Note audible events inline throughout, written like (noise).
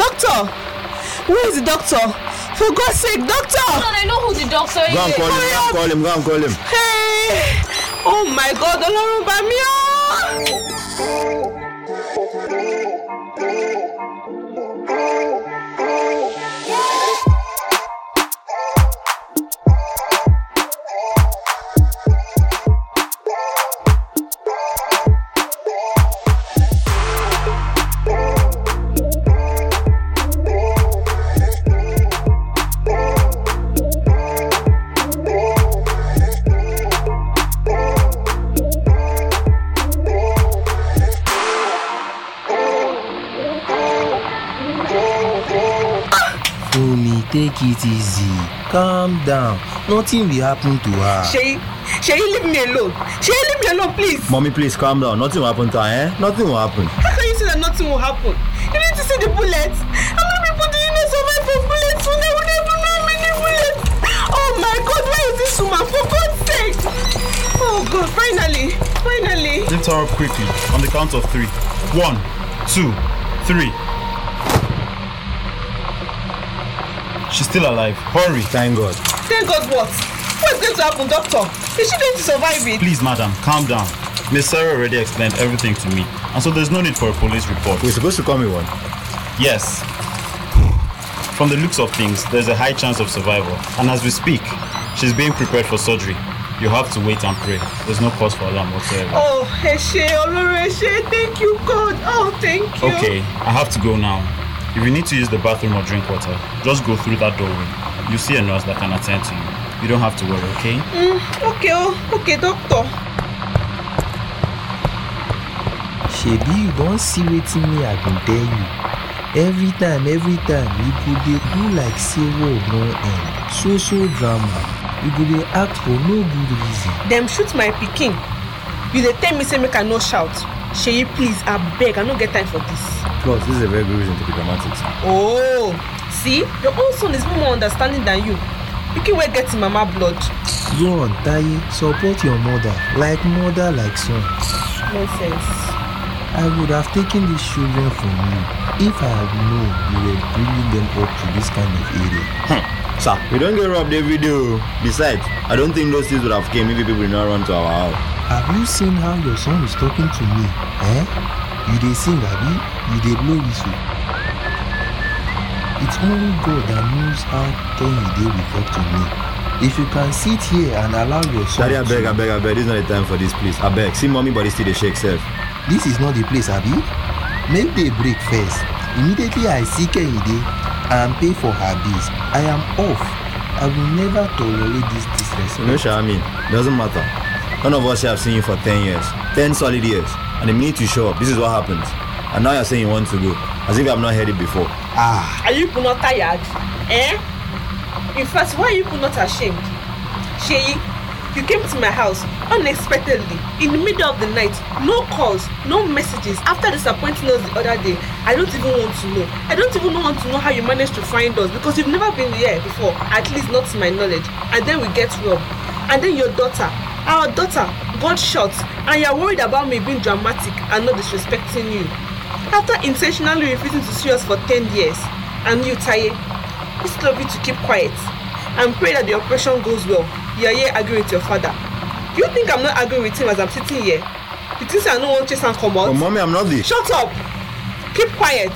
Doctor! Where is the doctor? For God's sake, doctor! Hold on, I know who the doctor Go and is. call him, go and call him, go and call him. Hey! Oh my God, Ọlọ́run bá mi ọ́! It easy. Calm down. Nothing will happen to her. Ṣèyí, Ṣèyí leave me alone. Ṣèyí leave me alone please. Mommy, please calm down. Nothing will happen to her, eh? Nothing will happen. How can you say that nothing will happen? You need to see the bullets. How many people do you know survive from bullets when they would never know how many bullets? Oh my God, where is this woman? For God's sake! Oh God, finally, finally. Lift her up quickly on the count of three. One, two, three. She's still alive. Hurry. Thank God. Thank God what? What's going to happen, doctor? Is she going to survive it? Please, madam, calm down. Miss Sarah already explained everything to me, and so there's no need for a police report. We're supposed to call me one. Yes. From the looks of things, there's a high chance of survival, and as we speak, she's being prepared for surgery. You have to wait and pray. There's no cause for alarm whatsoever. Oh, Eshe, Oloro Eshe, thank you, God. Oh, thank you. Okay, I have to go now. If you need to use the bathroom or drink water, just go through that doorway. You see a nurse that can attend to you. You don't have to worry, okay? Okay, oh, okay, doctor. Shebi you don see wetin me I bin tell you. Every time, every time, you go dey do like say world no end. So so drama. You go dey act for no good reason. Dem shoot my pikin. You dey tell me say make I no shout. Sheyi, please, abeg, I no get time for this. Plus, this is a very good reason to be dramatic. Oh, see, your own son is more understanding than you. Pikin wey get im mama blood. Go on, Taiye, support your mother like mother like son. Nonsense. I would have taken these children from you if I had known you were bringing them up to this kind of area. Sir, we don't get robbed every day. oh. Besides, I don't think those things would have came if people did not run to our house. Have you seen how your son is talking to me? Eh? You dey sing, abi? You dey blow whistle? It's only God that knows how Ken dey will talk to me. If you can sit here and allow your son Daddy, I beg, to... I beg, I beg. This is not the time for this, please. I beg. See mommy body still the shake self. This is not the place, abi? Make they break first. Immediately I see Kehinde and pay for her bills. I am off. I will never tolerate this You know, disrespect. Shamin, doesn't matter. None of us here have seen you for 10 years. 10 solid years. And the minute you show up, this is what happens. And now you're saying you want to go. As if I've not heard it before. Ah, Are you not tired? Eh? In fact, why are you not ashamed? Sheyi, you came to my house unexpectedly in the middle of the night. No calls, no messages. After disappointing us the other day, I don't even want to know. I don't even want to know how you managed to find us because you've never been here before, at least not to my knowledge. And then we get robbed. And then your daughter, our daughter, got shot, and you're worried about me being dramatic and not disrespecting you. After intentionally refusing to see us for 10 years, and you, Taye, instead of you to keep quiet and pray that the operation goes well, you are here arguing with your father. Do you think I'm not arguing with him as I'm sitting here? You think say I no wan chase am comot? But mommy, I'm not the. Shut up! Keep quiet.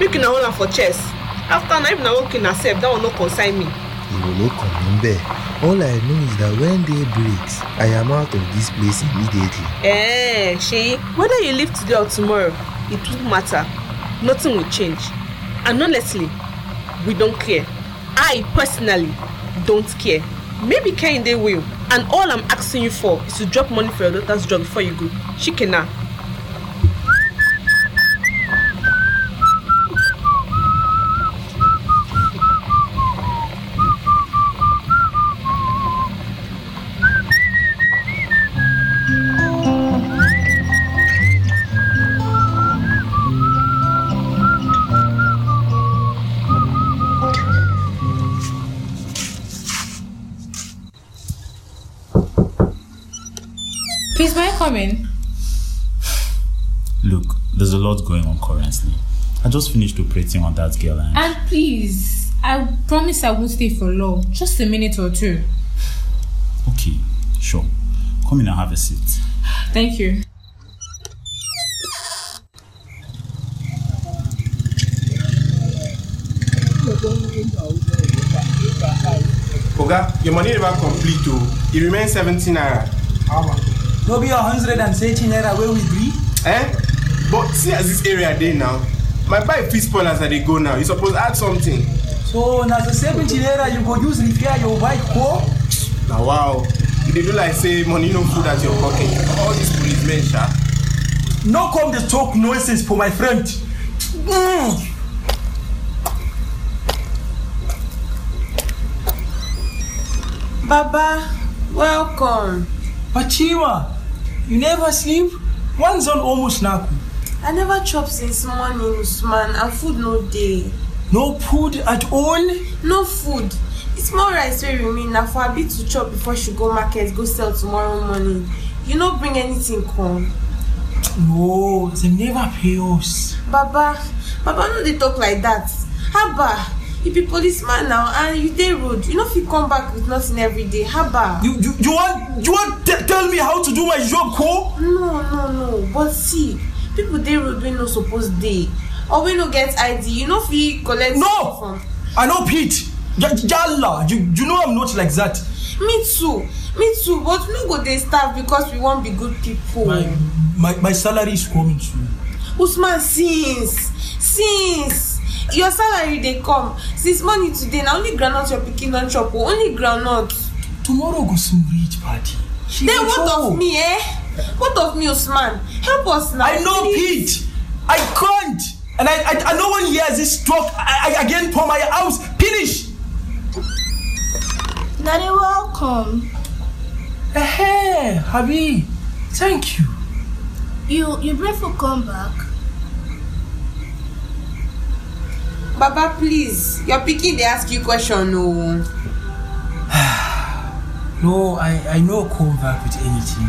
Make una hold am for chest. After na if na kill na sef, that one no concern me. Mí bẹ́ẹ̀. All I know is that when day breaks, I am out of this place immediately. Eh, Sheyi, whether you live today or tomorrow, it won't matter. Nothing will change. And honestly, we don't care. I personally don't care. Maybe Kehinde will. And all I'm asking you for is to drop money for your daughter's drug before you go. Shikena. Please, may I come in? Look, there's a lot going on currently. I just finished operating on that girl and And please, I promise I won't stay for long. Just a minute or two. okay, sure. Come in and have a seat. Thank you. Oga, your money never complete oh. It remains 17 naira. No be a hundred and thirty naira wey we gree. Eh? But see as this area dey now. My bike fit spoil as I dey go now. You suppose add something. So na the seventy naira you go use repair your bike ko? Na wow. You dey do like say money no full at your pocket. All these policemen sha. No come dey talk nonsense for my friend. Mm. Baba, welcome. Pachima, you never sleep? One zone almost naku. I never chop since morning, Usman, and food no dey. No food at all? No food. The small rice wey remain na for Abi to chop before she go market go sell tomorrow morning. You no bring anything come. No, they never pay us. Baba, Baba no dey talk like that. Haba, you be policeman now and you dey road. You no fit come back with nothing every day. Haba. You you, you want you want t- tell me how to do my job ko? No, no, no. But see, people dey road wey no suppose dey. Or wey no get ID. You no fit collect No! from. I know Pete. Ja- Jalla, you, you know I'm not like that. Me too. Me too. But we no go dey starve because we wan be good people. My, my, my salary is coming soon. usman since since your salary dey come since morning today na only groundnut your pikin don chop o only groundnut Tomorrow go some rich party. She then what chop. of me eh what of me usman help us now I know. Pete. I can't. And I, I, I no one hears this talk I, I, again for my house. Finish. Daddy, welcome. Hey, Habi. Thank you. You you bring food come back. baba please your pikin dey ask you question o No, I, I no come back with anything.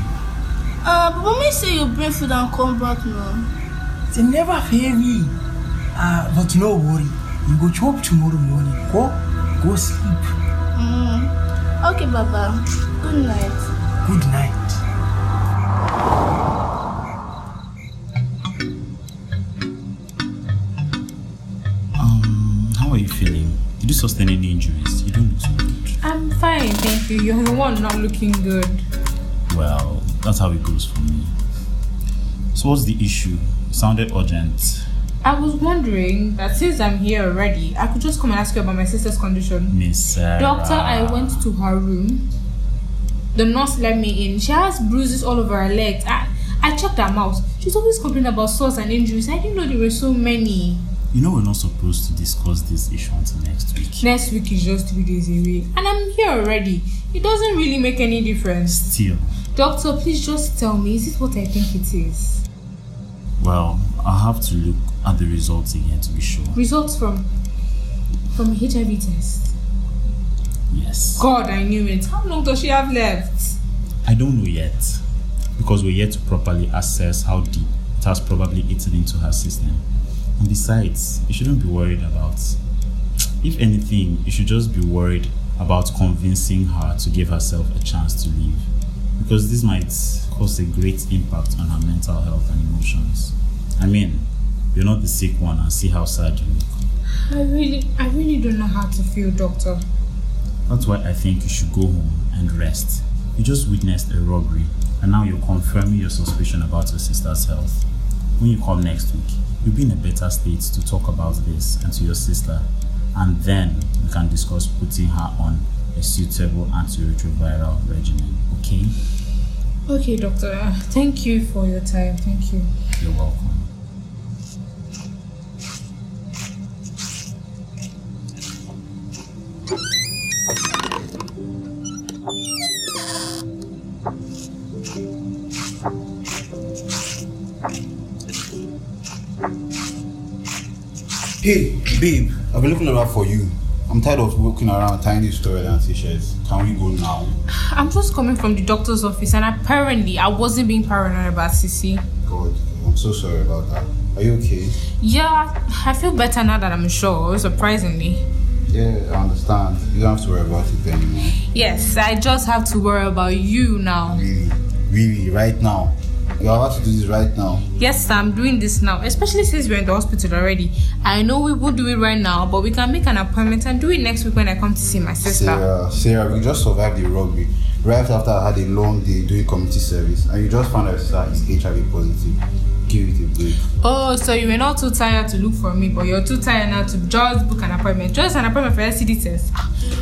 Uh, but mommy say you bring food and come back now. They never pay me. Uh, but no worry. You go chop tomorrow morning. Go, go sleep. Mm. Okay, Baba. Good night. Good night. Um, how are you feeling? Did you sustain any injuries? You. You're the one not looking good. Well, that's how it goes for me. So what's the issue? It sounded urgent. I was wondering that since I'm here already, I could just come and ask you about my sister's condition. Miss Sarah. Doctor, I went to her room. The nurse let me in. She has bruises all over her legs. I, I checked her mouth. She's always complaining about sores and injuries. I didn't know there were so many. You know we're not supposed to discuss this issue until next week. Next week is just three days away. And I'm here already. It doesn't really make any difference. Still, Doctor, please just tell me, is it what I think it is? well, I'll have to look at the results again to be sure. Results from from a HIV test. Yes. God, I knew it. How long does she have left? I don't know yet because we're yet to properly assess how deep it has probably eaten into her system. And besides, you shouldn't be worried about. If anything, you should just be worried about convincing her to give herself a chance to live. Because this might cause a great impact on her mental health and emotions. I mean, you're not the sick one and see how sad you look. I really, I really don't know how to feel, doctor. That's why I think you should go home and rest. You just witnessed a robbery, and now you're confirming your suspicion about your sister's health. When you come next week, you'll be in a better state to talk about this and to your sister, and then we can discuss putting her on a suitable antiretroviral regimen. Okay? Okay, doctor. Uh, Thank you for your time. Thank you. You're welcome. Hey, babe, I've been looking around for you. I'm tired of walking around tiny stories and t-shirts. Can we go now? I'm just coming from the doctor's office, and apparently I wasn't being paranoid about Sissy. God, I'm so sorry about that. Are you okay? Yeah, I feel better now that I'm sure, surprisingly. Yeah, I understand. You don't have to worry about it anymore. Yes, I just have to worry about you now. Really, really, right now. You're about to do this right now. Yes, sir, I'm doing this now, especially since we're in the hospital already. I know we won't do it right now, but we can make an appointment and do it next week when I come to see my sister. Sarah, Sarah, we just survived the rugby right after I had a long day doing community service, and you just found out your sister is HIV positive. Give it a break. Oh, so you were not too tired to look for me, but you're too tired now to just book an appointment. Just an appointment for STD test.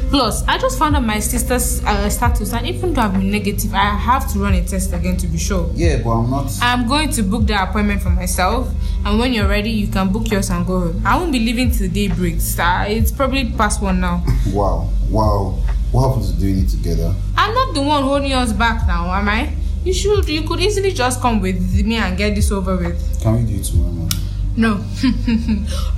Plus, I just found out my sister's uh, status, and even though I've been negative, I have to run a test again to be sure. Yeah, but I'm not. I'm going to book the appointment for myself, and when you're ready, you can book yours and go home. I won't be leaving till day breaks. Uh, it's probably past one now. (laughs) Wow, wow. What happened to doing it together? I'm not the one holding us back now, am I? You should. You could easily just come with me and get this over with. Can we do it tomorrow morning? No,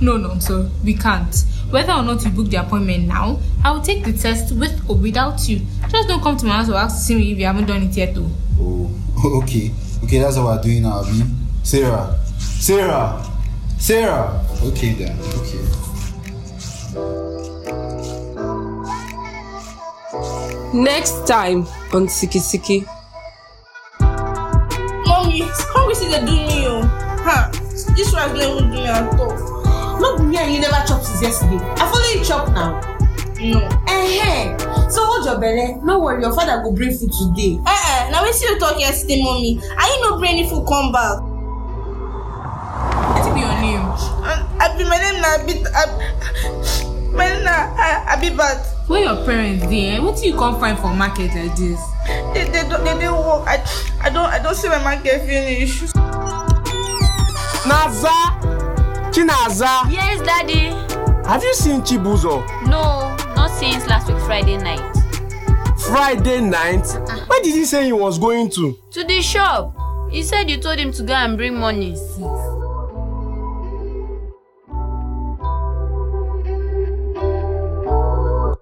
(laughs) no, no. So we can't. Whether or not you book the appointment now, I will take the test with or without you. Just don't come to my house or ask to see me if you haven't done it yet, though. Oh, (laughs) okay. Okay, that's what we're doing now, Abi. Sarah. Sarah. Sarah. Okay then. Okay. Next time on Siki Siki. They do me oh? Huh? This one don't even do me at all. No be me and you never chop since yesterday. I follow you chop now. No. Eh So hold your belle. No worry, your father go bring food today. Eh eh, now we see you talk yesterday, mommy. Are you no bring any food come back? What be your name? Uh, I be my name na Abit. Ab, my name na Abibat. Where your parents dey? What you come find for market like this? They they don't they dey work. I I don't I don't see my market finish. Naza! Chinaza! Yes, Daddy. Have you seen Chibuzo? No, not since last week Friday night. Friday night? Where did he say he was going to? To the shop. He said you told him to go and bring money.